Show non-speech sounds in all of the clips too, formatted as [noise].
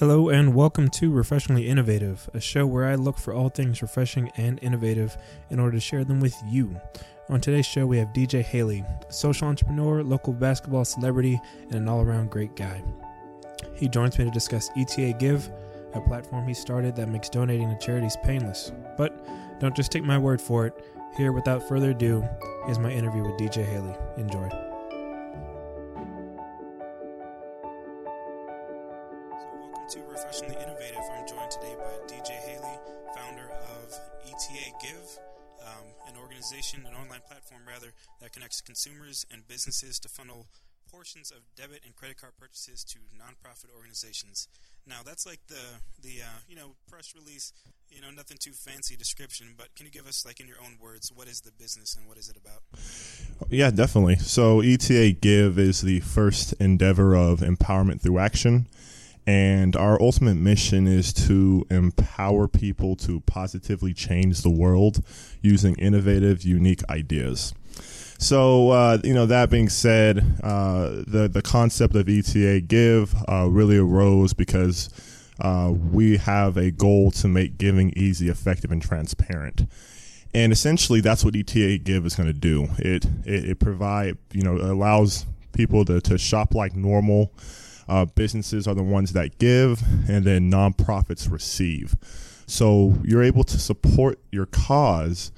Hello, and welcome to Refreshingly Innovative, a show where I look for all things refreshing and innovative in order to share them with you. On today's show, we have DJ Haley, social entrepreneur, local basketball celebrity, and an all around great guy. He joins me to discuss ETA Give, a platform he started that makes donating to charities painless. But don't just take my word for it. Here, without further ado, is my interview with DJ Haley. Enjoy. Connects consumers and businesses to funnel portions of debit and credit card purchases to nonprofit organizations. Now, that's like the the uh, you know press release, you know, nothing too fancy description. But can you give us, like in your own words, what is the business and what is it about? Yeah, definitely. So ETA Give is the first endeavor of empowerment through action. And our ultimate mission is to empower people to positively change the world using innovative, unique ideas. So, uh, you know, that being said, uh, the, the concept of ETA Give uh, really arose because uh, we have a goal to make giving easy, effective, and transparent. And essentially, that's what ETA Give is going to do. It, it, it provide, you know, allows people to, to shop like normal. Uh, businesses are the ones that give, and then nonprofits receive. So you're able to support your cause,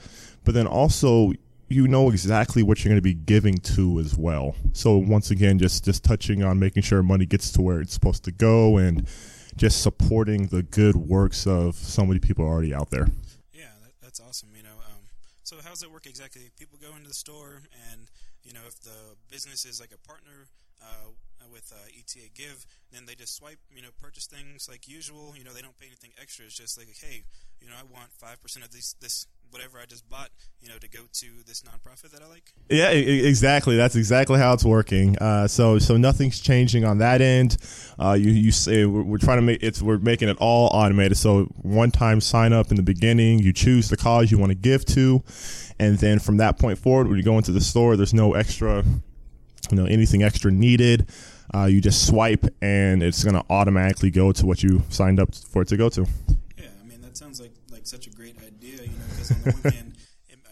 but then also you know exactly what you're going to be giving to as well. So once again, just just touching on making sure money gets to where it's supposed to go, and just supporting the good works of so many people already out there. Yeah, that, that's awesome. You know, um, so how does it work exactly? People go into the store, and you know, if the business is like a partner uh, with uh, ETA Give, then they just swipe, you know, purchase things like usual. You know, they don't pay anything extra. It's just like, hey, you know, I want five percent of this this whatever I just bought, you know, to go to this nonprofit that I like. Yeah, exactly. That's exactly how it's working. Uh, so so nothing's changing on that end. Uh, you you say we're, we're, trying to make it's we're making it all automated. So one time sign up in the beginning, you choose the cause you want to give to, and then from that point forward, when you go into the store, there's no extra, you know, anything extra needed. Uh, you just swipe, and it's going to automatically go to what you signed up for it to go to. Yeah, I mean that sounds like like such a great idea, you know, because on the one [laughs] hand,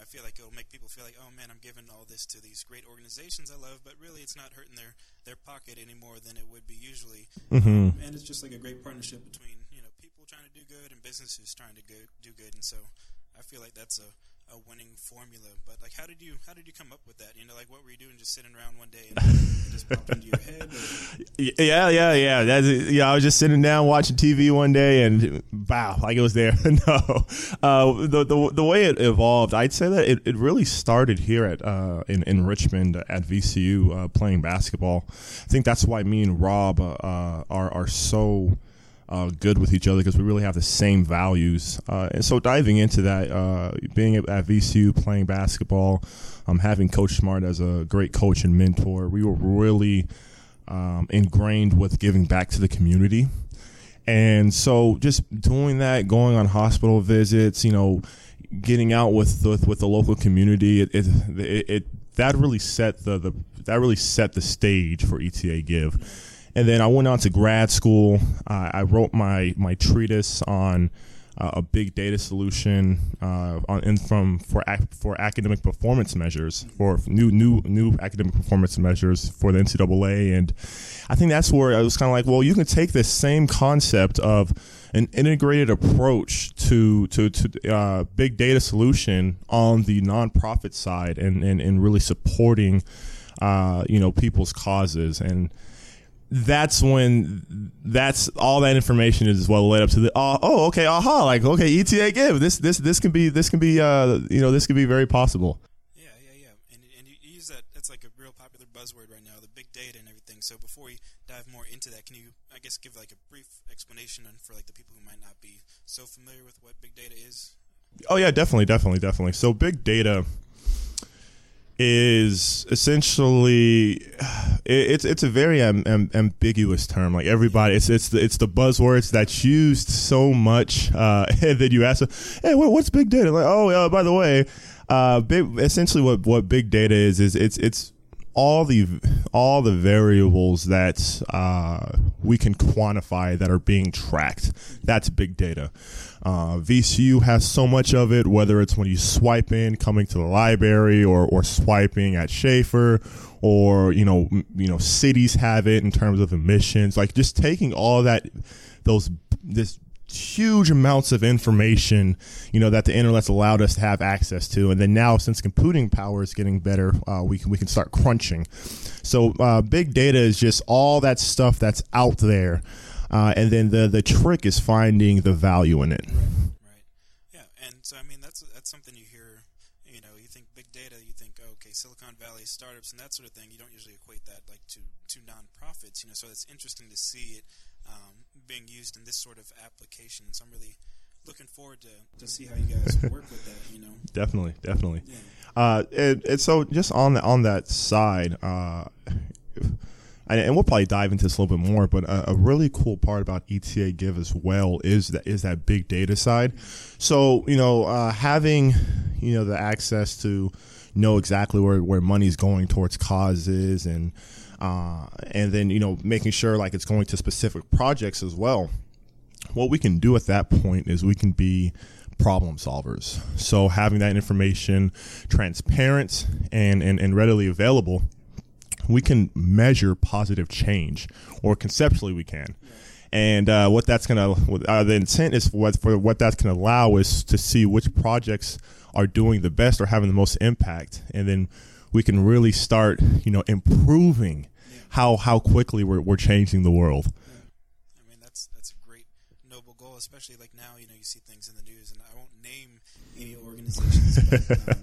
I feel like it'll make people feel like, oh man, I'm giving all this to these great organizations I love, but really it's not hurting their their pocket any more than it would be usually. Mm-hmm. And it's just like a great partnership between you know people trying to do good and businesses trying to go, do good, and so I feel like that's a a winning formula. But like, how did you how did you come up with that? You know, like what were you doing, just sitting around one day and [laughs] just popped into your head? Or? Yeah, yeah, yeah. That's yeah. I was just sitting down watching TV one day and wow, like it was there. [laughs] no, uh, the, the the way it evolved, I'd say that it, it really started here at uh, in in Richmond at VCU uh, playing basketball. I think that's why me and Rob uh, are are so uh, good with each other because we really have the same values. Uh, and so diving into that, uh, being at, VCU playing basketball, um, having Coach Smart as a great coach and mentor, we were really um, ingrained with giving back to the community. And so just doing that, going on hospital visits, you know, getting out with with, with the local community, it, it, it, it that really set the, the that really set the stage for ETA Give and then I went on to grad school. I wrote my my treatise on uh, a big data solution uh, on from for ac- for academic performance measures for new new new academic performance measures for the NCAA, and I think that's where I was kind of like, well, you can take this same concept of an integrated approach to to to uh, big data solution on the nonprofit side, and and, and really supporting uh, you know people's causes and that's when that's all that information is well led up to the oh, oh okay aha like okay ETA give this this this can be this can be uh you know this can be very possible. Yeah, yeah, yeah, and and you use that that's like a real popular buzzword right now, the big data and everything. So before we dive more into that, can you I guess give like a brief explanation for like the people who might not be so familiar with what big data is? Oh yeah, definitely, definitely, definitely. So big data is essentially it's it's a very am, am, ambiguous term. Like everybody, it's it's the it's the buzzwords that's used so much uh, [laughs] that you ask, "Hey, what, what's big data?" Like, oh, uh, by the way, uh, big essentially what what big data is is it's it's all the all the variables that uh, we can quantify that are being tracked. That's big data. Uh, VCU has so much of it, whether it's when you swipe in coming to the library or, or swiping at Shafer or, you know, m- you know, cities have it in terms of emissions, like just taking all that, those, this huge amounts of information, you know, that the internet's allowed us to have access to. And then now, since computing power is getting better, uh, we can we can start crunching. So uh, big data is just all that stuff that's out there, uh, and then the the trick is finding the value in it. Right. Yeah, and so I mean that's that's something you hear. You know, you think big data, you think oh, okay, Silicon Valley startups and that sort of thing. You don't usually equate that like to to nonprofits. You know, so it's interesting to see it um, being used in this sort of application. So I'm really looking forward to to see how you guys [laughs] work with that. You know. Definitely, definitely. Yeah. Uh, and, and so just on the, on that side, uh, and, and we'll probably dive into this a little bit more, but a, a really cool part about ETA Give as well is that is that big data side. So you know, uh, having you know the access to know exactly where where money's going towards causes and uh, and then you know making sure like it's going to specific projects as well. What we can do at that point is we can be problem solvers. So having that information transparent and, and, and readily available, we can measure positive change, or conceptually we can. And uh, what that's going to, uh, the intent is for what, for what that's to allow is to see which projects are doing the best or having the most impact, and then we can really start, you know, improving how how quickly we're, we're changing the world. I mean, that's that's a great noble goal, especially like now. You know, you see things in the news, and I won't name any organizations,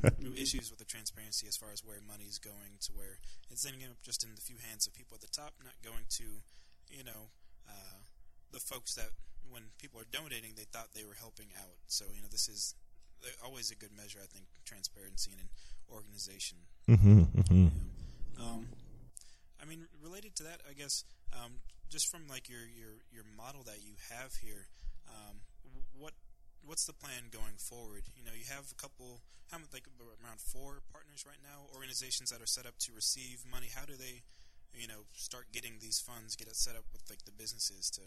but, um, [laughs] issues with the transparency as far as where money's going to where it's ending up just in the few hands of people at the top, not going to, you know, uh, the folks that when people are donating, they thought they were helping out. So you know, this is always a good measure, I think, transparency in an organization. Mm-hmm, mm-hmm. Um, I mean, related to that, I guess, um, just from like your, your, your model that you have here, um, what what's the plan going forward? You know, you have a couple, how many, like around four partners right now, organizations that are set up to receive money. How do they, you know, start getting these funds, get it set up with like the businesses to,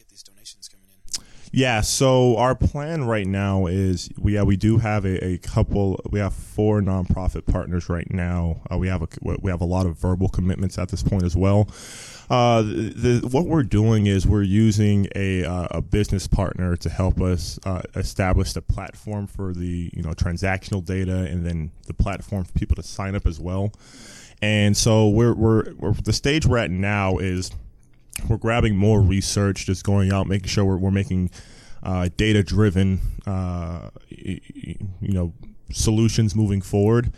get these donations coming in? Yeah, so our plan right now is we yeah, we do have a, a couple. We have four nonprofit partners right now. Uh, we have a we have a lot of verbal commitments at this point as well. Uh, the, what we're doing is we're using a, uh, a business partner to help us uh, establish the platform for the you know transactional data and then the platform for people to sign up as well. And so we're, we're, we're the stage we're at now is we're grabbing more research, just going out, making sure we're, we're making uh, data driven, uh, you know, solutions moving forward,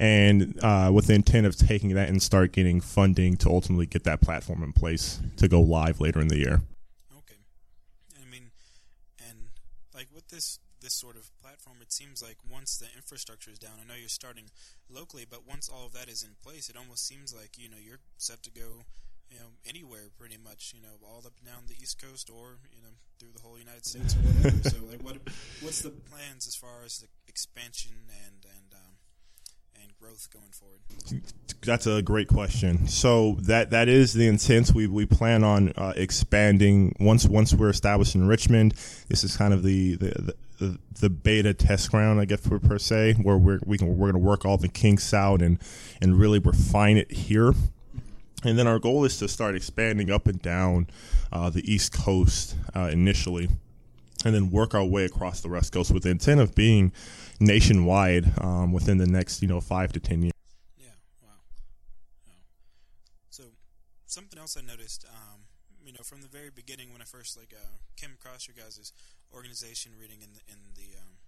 and uh, with the intent of taking that and start getting funding to ultimately get that platform in place to go live later in the year. Okay, I mean, and like with this this sort of platform, it seems like once the infrastructure is down, I know you're starting locally, but once all of that is in place, it almost seems like you know you're set to go you know, anywhere pretty much, you know, all up and down the East Coast or, you know, through the whole United States or whatever. so, like, what what's the plans as far as the expansion and and um, and growth going forward? That's a great question. So that that is the intent. We we plan on uh, expanding once once we're established in Richmond. This is kind of the the, the, the beta test ground, I guess per, per se, where we're we can we're going to work all the kinks out and and really refine it here and then our goal is to start expanding up and down uh, the East Coast uh, initially, and then work our way across the West Coast with the intent of being nationwide um, within the next, you know, five to ten years. Yeah, wow. wow. So something else I noticed, um, you know, from the very beginning when I first like uh, came across your guys' organization reading in the in the um,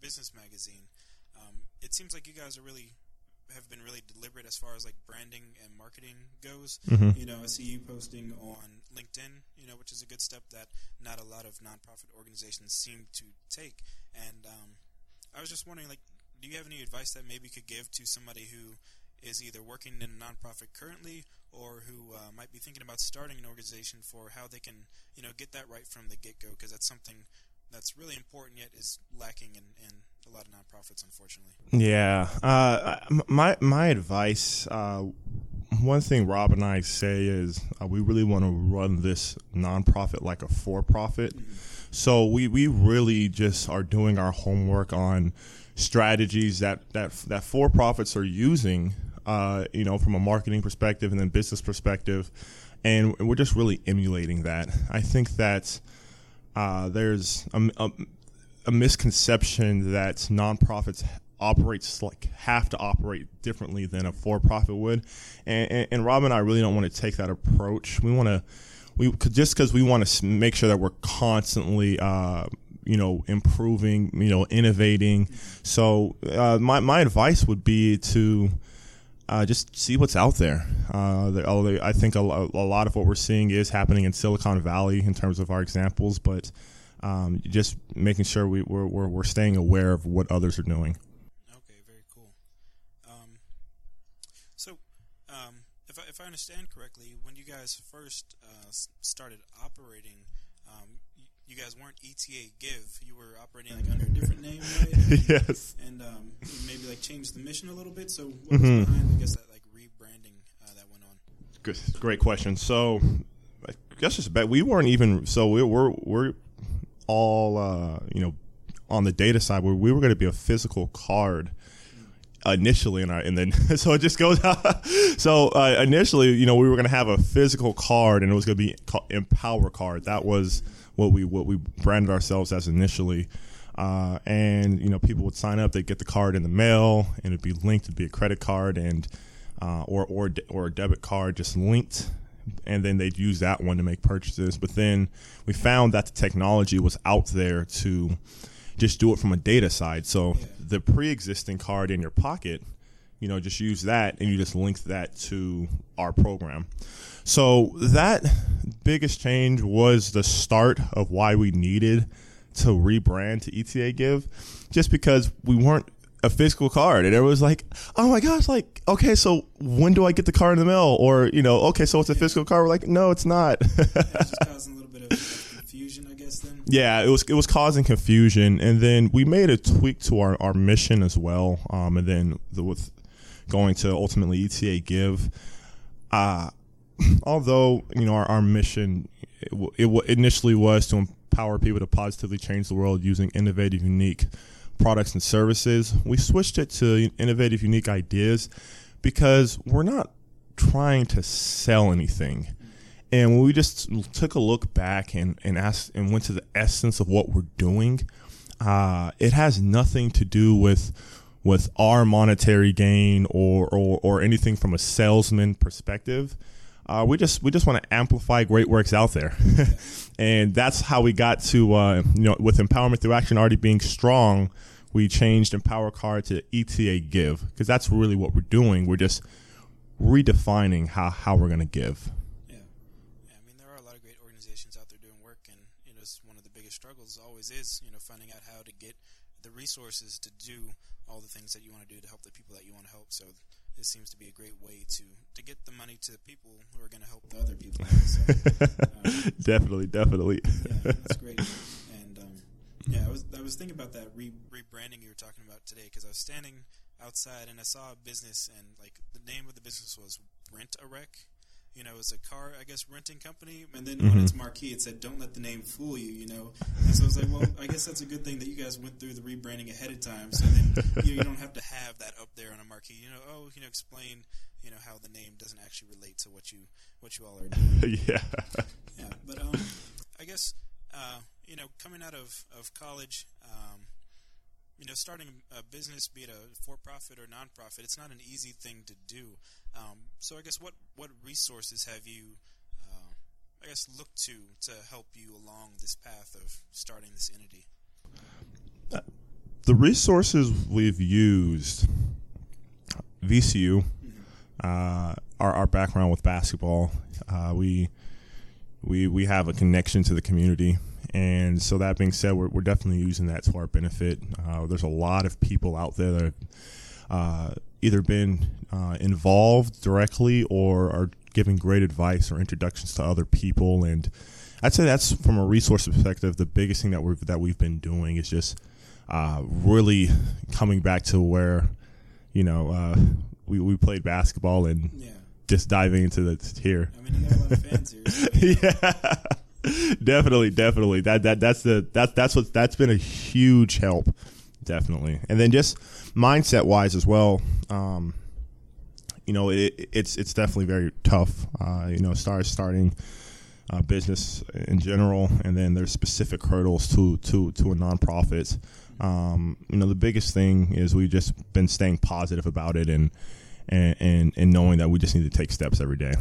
business magazine, um, it seems like you guys are really have been really deliberate as far as like branding and marketing goes. Mm-hmm. You know, I see you posting on LinkedIn, you know, which is a good step that not a lot of nonprofit organizations seem to take. And um, I was just wondering, like, do you have any advice that maybe could give to somebody who is either working in a nonprofit currently or who uh, might be thinking about starting an organization for how they can, you know, get that right from the get go? Because that's something that's really important yet is lacking in, in a lot of nonprofits, unfortunately. Yeah, uh, my my advice. Uh, one thing Rob and I say is uh, we really want to run this nonprofit like a for-profit. Mm-hmm. So we, we really just are doing our homework on strategies that that that for-profits are using, uh, you know, from a marketing perspective and then business perspective, and we're just really emulating that. I think that uh, there's a, a, a misconception that nonprofits operates like have to operate differently than a for-profit would. And, and, and rob and i really don't want to take that approach. We want to we just because we want to make sure that we're constantly uh, you know improving you know innovating. So uh, my, my advice would be to uh, just see what's out there. Uh, I think a, a, lot of what we're seeing is happening in Silicon Valley in terms of our examples, but um, just making sure we, we're, we're, we're staying aware of what others are doing. Okay, very cool. Um, so, um, if I, if I understand correctly, when you guys first uh, started operating, um, you, guys weren't ETA Give. You were operating like under a different name, right? [laughs] yes. And um, maybe like changed the mission a little bit. So what mm-hmm. behind, I guess, that like rebranding uh, that went on? Good, great question. So I guess just back, we weren't even so we, we're we're all uh, you know on the data side where we were going to be a physical card initially in our and then [laughs] so it just goes out. [laughs] so uh, initially you know we were going to have a physical card and it was going to be empower card that was what we what we branded ourselves as initially uh, and you know people would sign up they'd get the card in the mail and it'd be linked to be a credit card and uh, or or or a debit card just linked and then they'd use that one to make purchases. But then we found that the technology was out there to just do it from a data side. So yeah. the pre-existing card in your pocket, you know, just use that and you just link that to our program. So that biggest change was the start of why we needed to rebrand to ETA Give, just because we weren't a physical card, and it was like, oh my gosh, like okay, so when do I get the card in the mail? Or you know, okay, so it's a physical card. We're like, no, it's not. [laughs] Yeah, it was it was causing confusion, and then we made a tweak to our, our mission as well, um, and then the, with going to ultimately ETA Give. Uh, [clears throat] although you know our, our mission it, it initially was to empower people to positively change the world using innovative, unique products and services, we switched it to innovative, unique ideas because we're not trying to sell anything. And when we just took a look back and, and asked and went to the essence of what we're doing, uh, it has nothing to do with with our monetary gain or, or, or anything from a salesman perspective. Uh, we just we just want to amplify great works out there, [laughs] and that's how we got to uh, you know with empowerment through action already being strong, we changed Empower Card to ETA Give because that's really what we're doing. We're just redefining how how we're going to give. Yeah. I mean, there are a lot of great organizations out there doing work, and you know, it's one of the biggest struggles always is you know finding out how to get the resources to do all the things that you want to do to help the people that you want to help. So this seems to be a great way to to get the money to the people who are going to help the other people. [laughs] So, um, definitely, definitely. yeah, that's great. And um, yeah, I was I was thinking about that re- rebranding you were talking about today because I was standing outside and I saw a business and like the name of the business was Rent a Wreck you know, it's a car, I guess, renting company. And then mm-hmm. on its marquee, it said, "Don't let the name fool you." You know, and so I was like, well, I guess that's a good thing that you guys went through the rebranding ahead of time, so then you, know, you don't have to have that up there on a marquee. You know, oh, you know, explain, you know, how the name doesn't actually relate to what you what you all are doing. [laughs] yeah, yeah. But um, I guess uh, you know, coming out of of college. Um, you know, starting a business, be it a for-profit or nonprofit, it's not an easy thing to do. Um, so I guess what what resources have you, uh, I guess, looked to to help you along this path of starting this entity? Uh, the resources we've used, VCU, mm-hmm. uh, our our background with basketball, uh, we we we have a connection to the community. And so that being said, we're, we're definitely using that to our benefit. Uh, there's a lot of people out there that have uh, either been uh, involved directly or are giving great advice or introductions to other people. And I'd say that's from a resource perspective, the biggest thing that we've that we've been doing is just uh, really coming back to where you know uh, we we played basketball and Yeah. just diving into the here. I mean, you got a lot of fans here. So, [laughs] yeah, [laughs] definitely, definitely. That that that's the that that's what that's been a huge help, definitely. And then just mindset wise as well. Um, you know, it, it's it's definitely very tough. Uh, you know, start starting business in general, and then there's specific hurdles to to to a nonprofit. Um, you know, the biggest thing is we've just been staying positive about it and and and, and knowing that we just need to take steps every day.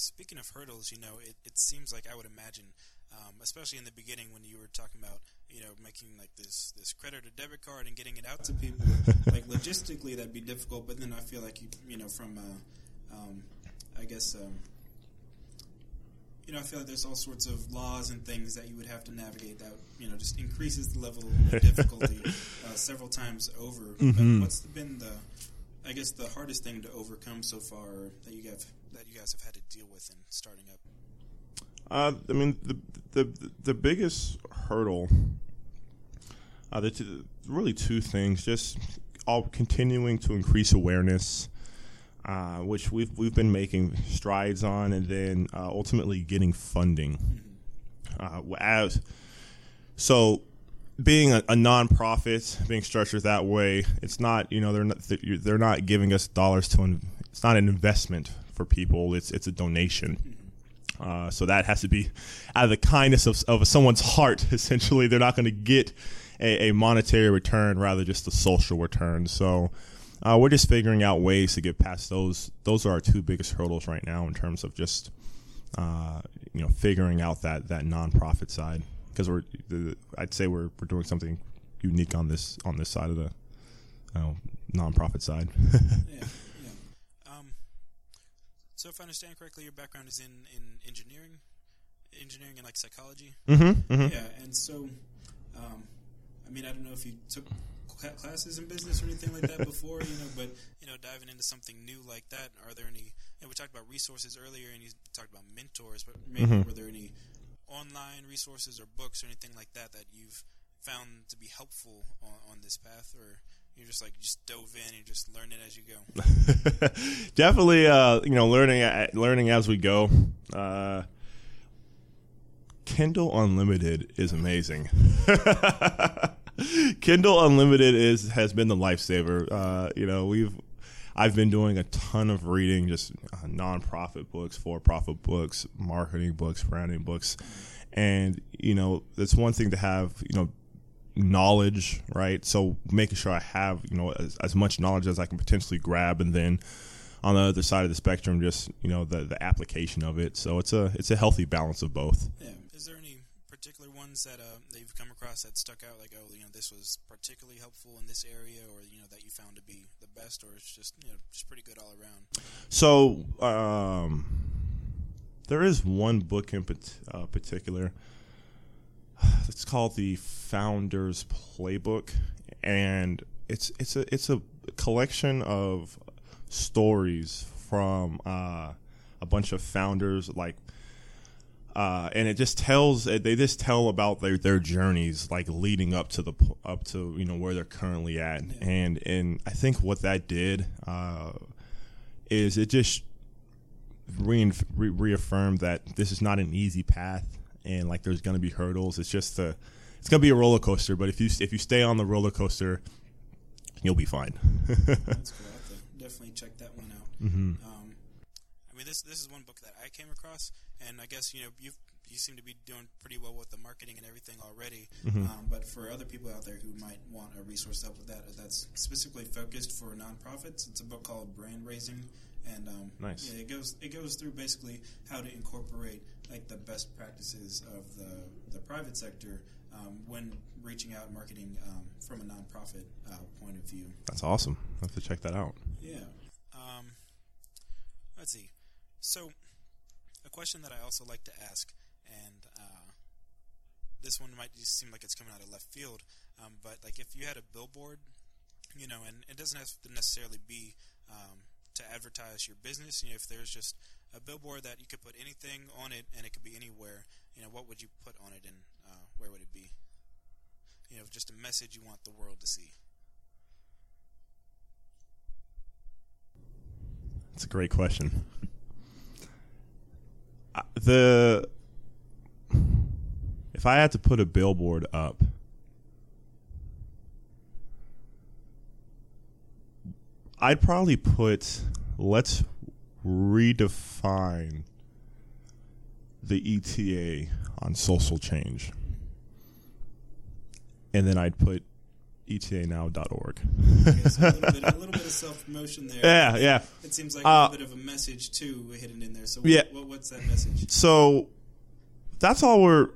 Speaking of hurdles, you know, it, it seems like I would imagine, um, especially in the beginning when you were talking about, you know, making like this this credit or debit card and getting it out to people, like logistically that'd be difficult. But then I feel like you, you know, from, uh, um, I guess, um, you know, I feel like there's all sorts of laws and things that you would have to navigate that, you know, just increases the level of [laughs] difficulty uh, several times over. Mhm. But what's been the, I guess, the hardest thing to overcome so far that you have that you guys have had to deal with in starting up? Uh, I mean, the the the biggest hurdle. Uh, the two, really two things. Just all continuing to increase awareness, uh, which we've we've been making strides on, and then uh, ultimately getting funding. Uh, as so, being a, a nonprofit, being structured that way, it's not you know they're not they're not giving us dollars to. In, it's not an investment for people. It's it's a donation. Uh, so that has to be out of the kindness of, of someone's heart. [laughs] Essentially, they're not going to get a, a, monetary return, rather just a social return. So uh, we're just figuring out ways to get past those. Those are our two biggest hurdles right now in terms of just uh, you know figuring out that that nonprofit side because we're the, I'd say we're we're doing something unique on this on this side of the you nonprofit side. [laughs] yeah. So if I understand correctly, your background is in, in engineering, engineering and like psychology. mm-hmm, mm-hmm. Yeah, and so, um, I mean, I don't know if you took classes in business or anything like that [laughs] before, you know, but you know, diving into something new like that, are there any? Know, we talked about resources earlier, and you talked about mentors, but maybe Mhm. were there any online resources or books or anything like that that you've found to be helpful on, on this path, or you're just like just dove in and just learn it as you go? [laughs] Definitely, uh, you know, learning a- learning as we go. Uh, Kindle Unlimited is amazing. [laughs] Kindle Unlimited is has been the lifesaver. Uh, you know, we've I've been doing a ton of reading, just uh, nonprofit books, for-profit books, marketing books, branding books, and you know, it's one thing to have you know knowledge, right? So making sure I have you know as, as much knowledge as I can potentially grab, and then on the other side of the spectrum, just you know the the application of it. So it's a it's a healthy balance of both. Yeah. Is there any particular ones that uh, that you've come across that stuck out? Like, oh, you know, this was particularly helpful in this area, or you know, that you found to be the best, or it's just you know, just pretty good all around. So um, there is one book in pat- uh, particular. It's called the Founder's Playbook, and it's it's a it's a collection of stories from uh, a bunch of founders, like, uh, and it just tells they just tell about their their journeys, like leading up to the up to you know where they're currently at, and and I think what that did uh, is it just re- re- reaffirmed that this is not an easy path and like there's going to be hurdles it's just a it's going to be a roller coaster but if you if you stay on the roller coaster you'll be fine [laughs] That's cool. I have to definitely check that one out. hmm Um, I mean, this this is one book that I came across, and I guess you know you you seem to be doing pretty well with the marketing and everything already. Mhm. Um, but for other people out there who might want a resource to help with that, that's specifically focused for nonprofits. It's a book called Brand Raising, and um, Nice. Yeah, it goes it goes through basically how to incorporate like the best practices of the the private sector um, when reaching out and marketing um, from a nonprofit uh, point of view. that's awesome i have to check that out Yeah. Um, let's see. So, a question that I also like to ask, and uh, this one might just seem like it's coming out of left field, um, but like if you had a billboard, you know, and it doesn't have to necessarily be um, to advertise your business. You know, if there's just a billboard that you could put anything on it, and it could be anywhere. You know, what would you put on it, and uh, where would it be? you know, just a message you want the world to see? That's a great question. The if I had to put a billboard up, I'd probably put let's redefine the ETA on social change. And then I'd put etanow.org. Okay, so a, little bit, a little bit of self promotion there. Yeah, yeah. It seems like a Uh, little bit of a message too hidden in there. So, what, Yeah. what, what's that message? So that's all we're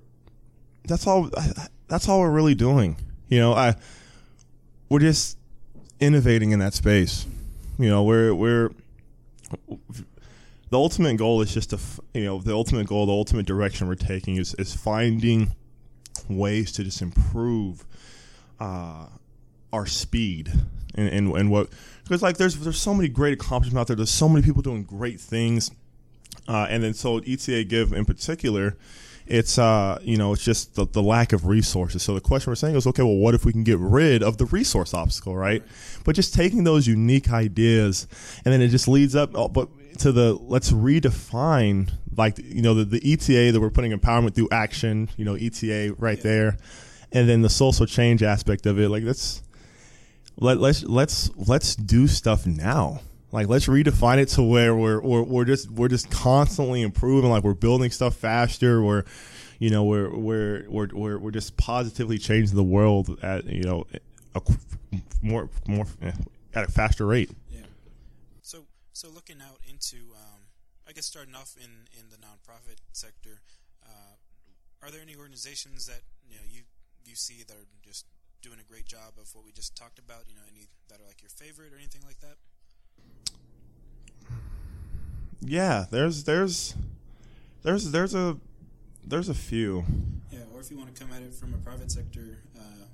that's all that's all we're really doing. You know, I we're just innovating in that space. You know, we're we're the ultimate goal is just to you know the ultimate goal, the ultimate direction we're taking is is finding ways to just improve uh, our speed and, and and what because like there's there's so many great accomplishments out there. There's so many people doing great things. Uh, and then so ETA Give in particular, it's uh you know it's just the, the lack of resources. So the question we're saying is okay, well what if we can get rid of the resource obstacle, right? But just taking those unique ideas and then it just leads up, oh, but to the let's redefine like you know the, the ETA that we're putting empowerment through action, you know ETA right there, and then the social change aspect of it, like that's let, let's let's let's do stuff now. Like let's redefine it to where we're, we're we're just we're just constantly improving. Like we're building stuff faster. We're you know we're we're we're we're, we're just positively changing the world at you know a more more eh, at a faster rate. Yeah. So, so looking out into, um, I guess starting off in, in the nonprofit sector, uh, are there any organizations that you know you you see that are just doing a great job of what we just talked about? You know, any that are like your favorite or anything like that? Yeah, there's there's there's there's a there's a few. Yeah, or if you want to come at it from a private sector, uh,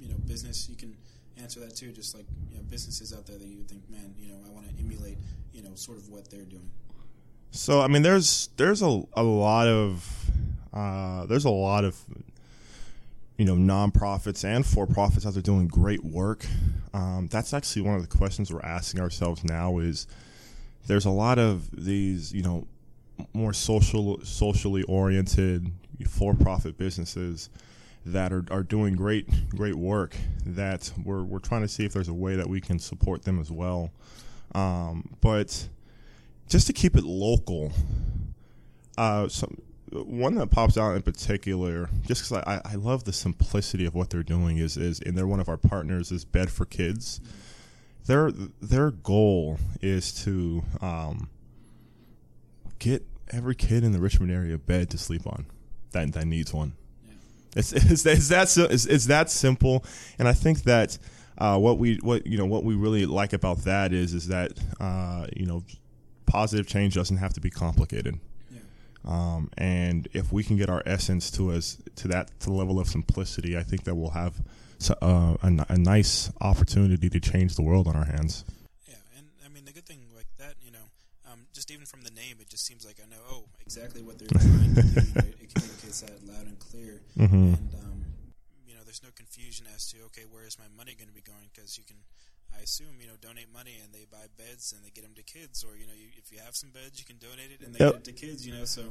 you know, business, you can answer that too. Just like you know, businesses out there that you think, man, you know, I want to emulate, you know, sort of what they're doing. So I mean, there's there's a a lot of uh, there's a lot of you know nonprofits and for profits out there doing great work. Um, that's actually one of the questions we're asking ourselves now. Is there's a lot of these you know more social socially oriented for profit businesses that are, are doing great great work that we're we're trying to see if there's a way that we can support them as well. Um, but just to keep it local, uh, some one that pops out in particular, just because I, I love the simplicity of what they're doing, is is and they're one of our partners is Bed for Kids. Their their goal is to um, get every kid in the Richmond area bed to sleep on that that needs one. It's, it's, it's that it's, it's that simple, and I think that uh, what we what you know what we really like about that is is that uh, you know positive change doesn't have to be complicated. Um, and if we can get our essence to us to that to the level of simplicity, I think that we'll have uh, a, a nice opportunity to change the world on our hands. Yeah, and I mean the good thing like that, you know, um, just even from the name, it just seems like I know oh exactly what they're trying to do. [laughs] Right? It communicates that loud and clear, Mm-hmm. and um, you know, there's no confusion as to okay, where is my money going to be going? Because you can, I assume, you know, donate money and they buy beds and they get them to kids, or you know, you, if you have some beds, you can donate it and they Yep. get it to kids. You know, so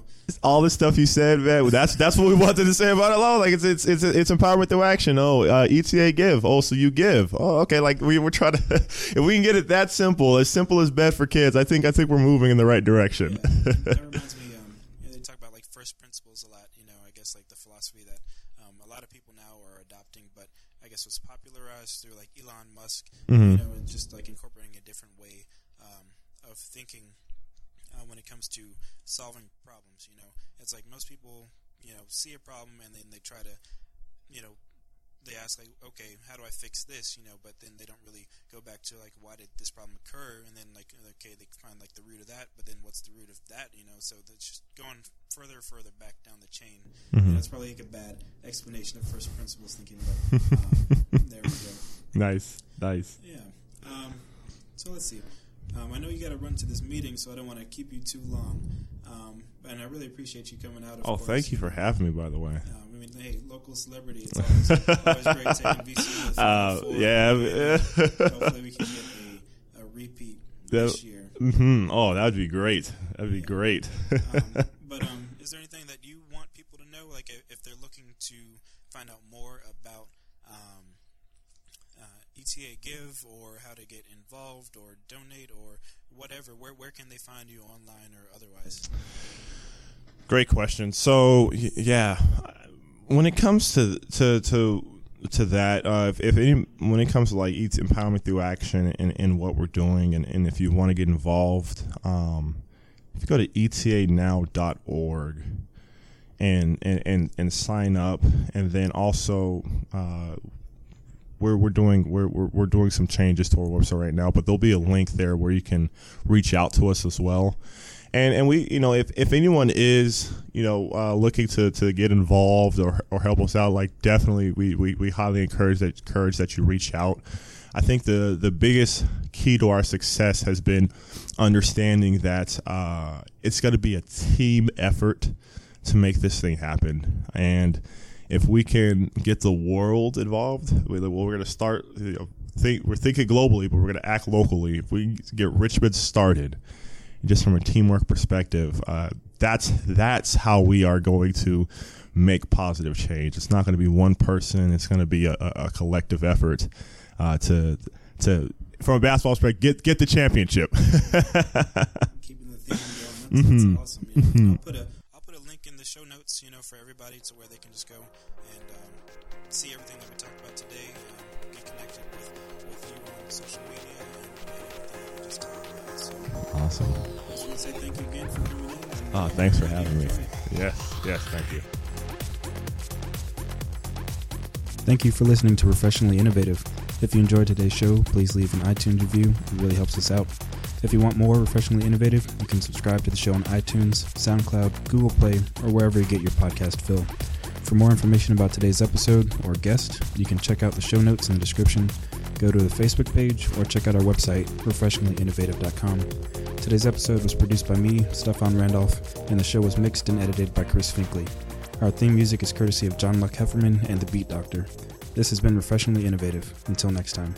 all the stuff you said, man. That's that's what we wanted to say about it. All like it's it's it's it's empowerment through action. Oh, uh, ETA give. Oh, so you give. Oh, okay. Like we we're trying to, [laughs] if we can get it that simple, as simple as bed for kids, I think I think we're moving in the right direction. that reminds me. Um, you know, they talk about like first principles a lot. You know, I guess like the philosophy that um, a lot of people now are adopting, but I guess was popularized through like Elon Musk. You know, and just like incorporating a different way um, of thinking uh, when it comes to solving problems. You know, it's like most people, you know, see a problem and then they try to, you know, they ask like, okay, how do I fix this? You know, but then they don't really go back to like, why did this problem occur? And then like, okay, they find like the root of that, but then what's the root of that? You know, so that's just going further, further back down the chain. Mm-hmm. That's probably like a bad explanation of first principles thinking, but um, [laughs] there we go. nice, nice. Yeah. Um, so let's see. Um, I know you got to run to this meeting, so I don't want to keep you too long. Um, and I really appreciate you coming out. oh, course. thank you for having me. By the way. Um, I mean, hey, local celebrity. It's always, always great taking [laughs] VC with Uh, yeah. hopefully, we can get a, a repeat this year. hmm Oh, that'd be great. That'd be Yeah. great. um, but um, is there anything that you want people to know, like if, if they're looking to find out more about um, ETA Give or how to get involved or donate or whatever? Where where can they find you online or otherwise? Great question. So yeah, when it comes to to to to that, uh, if, any, when it comes to like EAT empowerment through action and, and what we're doing, and, and if you want to get involved, um, if you go to etanow.org and and and, and sign up, and then also. Uh, we're, we're doing we're, we're, we're doing some changes to our website right now, but there'll be a link there where you can reach out to us as well. And and we you know if, if anyone is you know uh, looking to, to get involved or, or help us out like definitely we, we, we highly encourage that encourage that you reach out. I think the the biggest key to our success has been understanding that uh, it's got to be a team effort to make this thing happen. And if we can get the world involved we- well, we're going to start you know, think, we're thinking globally but we're going to act locally if we get Richmond started just from a teamwork perspective, uh, that's that's how we are going to make positive change. It's not going to be one person. It's going to be a, a collective effort uh, to to from a basketball perspective get get the championship. [laughs] Keeping the theme going. That's, that's awesome. You know, I'll put a I'll put a link in the show notes, you know, for everybody to where they can just go and um, see everything that we talked about today. Um, get connected with, with you on social media and, and everything we just talked about. So awesome. I just want to say thank you again for coming in. And, Oh, thanks for having me. Yes, yes, thank you. Thank you for listening to Refreshingly Innovative. If you enjoyed today's show, please leave an iTunes review. It really helps us out. If you want more Refreshingly Innovative, you can subscribe to the show on iTunes, SoundCloud, Google Play, or wherever you get your podcast fill. For more information about today's episode or guest, you can check out the show notes in the description, go to the Facebook page, or check out our website, refreshinglyinnovative.com. Today's episode was produced by me, Stefan Randolph, and the show was mixed and edited by Chris Finkley. Our theme music is courtesy of John Luck Hefferman and the Beat Doctor. This has been Refreshingly Innovative. Until next time.